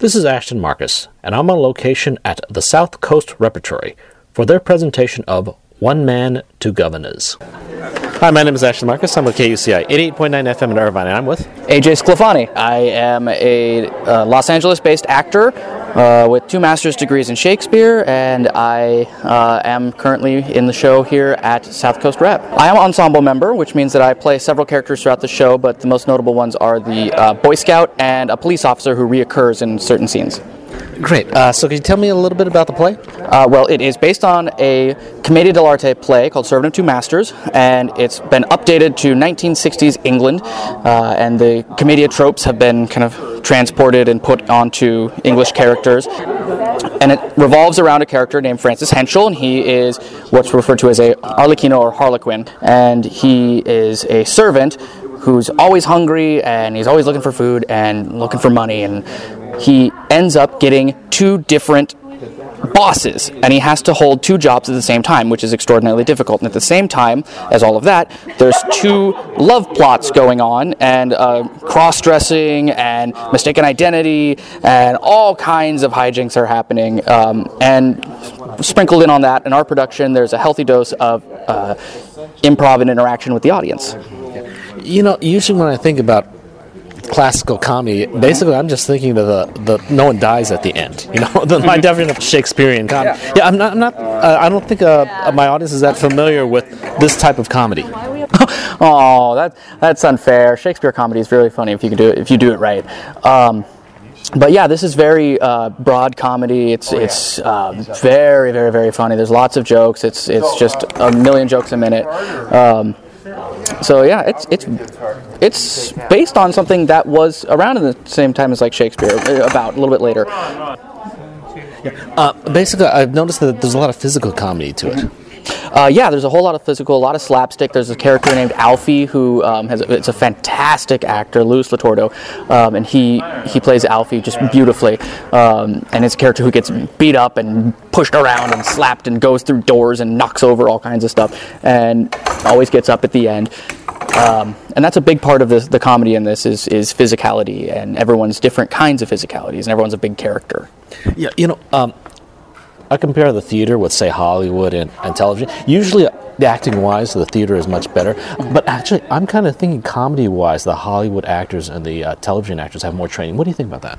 This is Ashton Marcus, and I'm on location at the South Coast Repertory for their presentation of One Man, Two Guvnors. Hi, my name is Ashton Marcus. I'm with KUCI 88.9 FM in Irvine, and I'm with AJ Sclafani. I am a uh, Los Angeles based actor uh, with two master's degrees in Shakespeare, and I uh, am currently in the show here at South Coast Rep. I am an ensemble member, which means that I play several characters throughout the show, but the most notable ones are the uh, Boy Scout and a police officer who reoccurs in certain scenes. Great. Uh, so, can you tell me a little bit about the play? Uh, well, it is based on a Commedia dell'arte play called Servant of Two Masters, and it's been updated to 1960s England, uh, and the Commedia tropes have been kind of transported and put onto English characters. And it revolves around a character named Francis Henshall, and he is what's referred to as a Arlecchino or Harlequin, and he is a servant who's always hungry and he's always looking for food and looking for money and he ends up getting two different bosses and he has to hold two jobs at the same time which is extraordinarily difficult. And at the same time as all of that there's two love plots going on and uh, cross-dressing and mistaken identity and all kinds of hijinks are happening um, and sprinkled in on that in our production there's a healthy dose of uh, improv and interaction with the audience You know, usually when I think about classical comedy, basically I'm just thinking of the, the no one dies at the end. You know, the, my definition of Shakespearean comedy. Yeah, I'm not. I'm not uh, I don't think uh, my audience is that familiar with this type of comedy. oh, that that's unfair. Shakespeare comedy is really funny if you can do it if you do it right. Um, but yeah, this is very uh, broad comedy. It's it's uh, very very very funny. There's lots of jokes. It's it's just a million jokes a minute. Um, so yeah, it's it's it's based on something that was around in the same time as like Shakespeare, uh, about a little bit later. Uh, basically, I've noticed that there's a lot of physical comedy to it. Uh, yeah, there's a whole lot of physical, a lot of slapstick. There's a character named Alfie who um, has it's a fantastic actor, Louis Lotorto, um, and he he plays Alfie just beautifully. Um, and it's a character who gets beat up and pushed around and slapped and goes through doors and knocks over all kinds of stuff, and always gets up at the end. Um, and that's a big part of this, the comedy in this is, is physicality and everyone's different kinds of physicalities and everyone's a big character. Yeah, you know, um, I compare the theater with, say, Hollywood and, and television. Usually, acting wise, the theater is much better. But actually, I'm kind of thinking comedy wise, the Hollywood actors and the uh, television actors have more training. What do you think about that?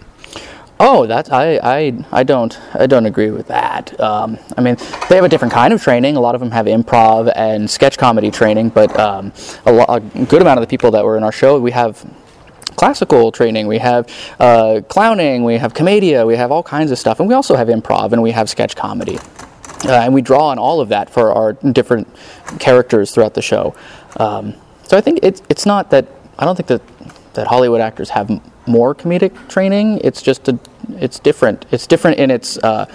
Oh, that I, I, I don't I don't agree with that. Um, I mean, they have a different kind of training. A lot of them have improv and sketch comedy training, but um, a, lo- a good amount of the people that were in our show, we have classical training, we have uh, clowning, we have commedia, we have all kinds of stuff, and we also have improv and we have sketch comedy. Uh, and we draw on all of that for our different characters throughout the show. Um, so I think it's it's not that I don't think that that Hollywood actors have m- more comedic training. It's just a, it's different. It's different in its uh,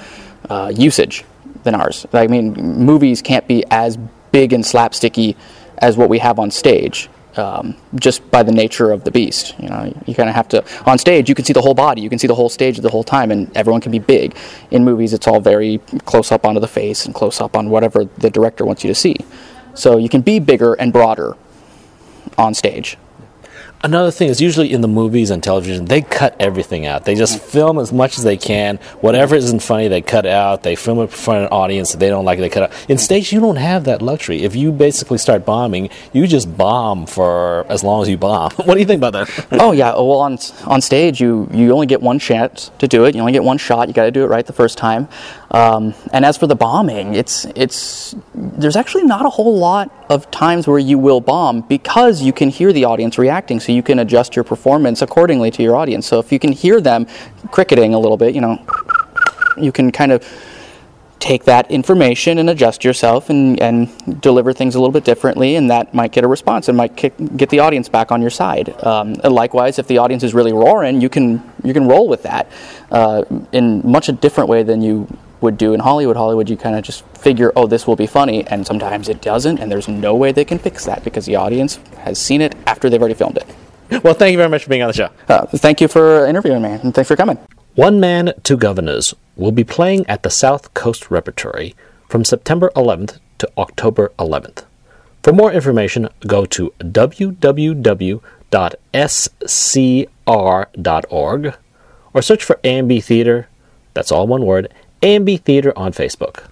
uh, usage than ours. I mean, movies can't be as big and slapsticky as what we have on stage. Um, just by the nature of the beast, you know, you kind of have to. On stage, you can see the whole body, you can see the whole stage the whole time, and everyone can be big. In movies, it's all very close up onto the face and close up on whatever the director wants you to see. So you can be bigger and broader on stage. Another thing is usually in the movies and television, they cut everything out. They just film as much as they can. Whatever isn't funny, they cut out. They film it in front of an audience that they don't like, it, they cut out. In stage, you don't have that luxury. If you basically start bombing, you just bomb for as long as you bomb. what do you think about that? oh yeah, oh, well on on stage you you only get one chance to do it. You only get one shot. You got to do it right the first time. Um, and as for the bombing, it's it's there's actually not a whole lot of times where you will bomb because you can hear the audience reacting, so you can adjust your performance accordingly to your audience. So if you can hear them cricketing a little bit, you know, you can kind of take that information and adjust yourself and, and deliver things a little bit differently, and that might get a response and might kick, get the audience back on your side. Um, likewise, if the audience is really roaring, you can you can roll with that uh, in much a different way than you would do in Hollywood. Hollywood, you kind of just figure, oh, this will be funny, and sometimes it doesn't, and there's no way they can fix that because the audience has seen it after they've already filmed it. well, thank you very much for being on the show. Uh, thank you for interviewing me, and thanks for coming. One Man, Two Guvnors will be playing at the South Coast Repertory from September 11th to October 11th. For more information, go to www.scr.org or search for AMB Theater. That's all one word, AMB Theater on Facebook.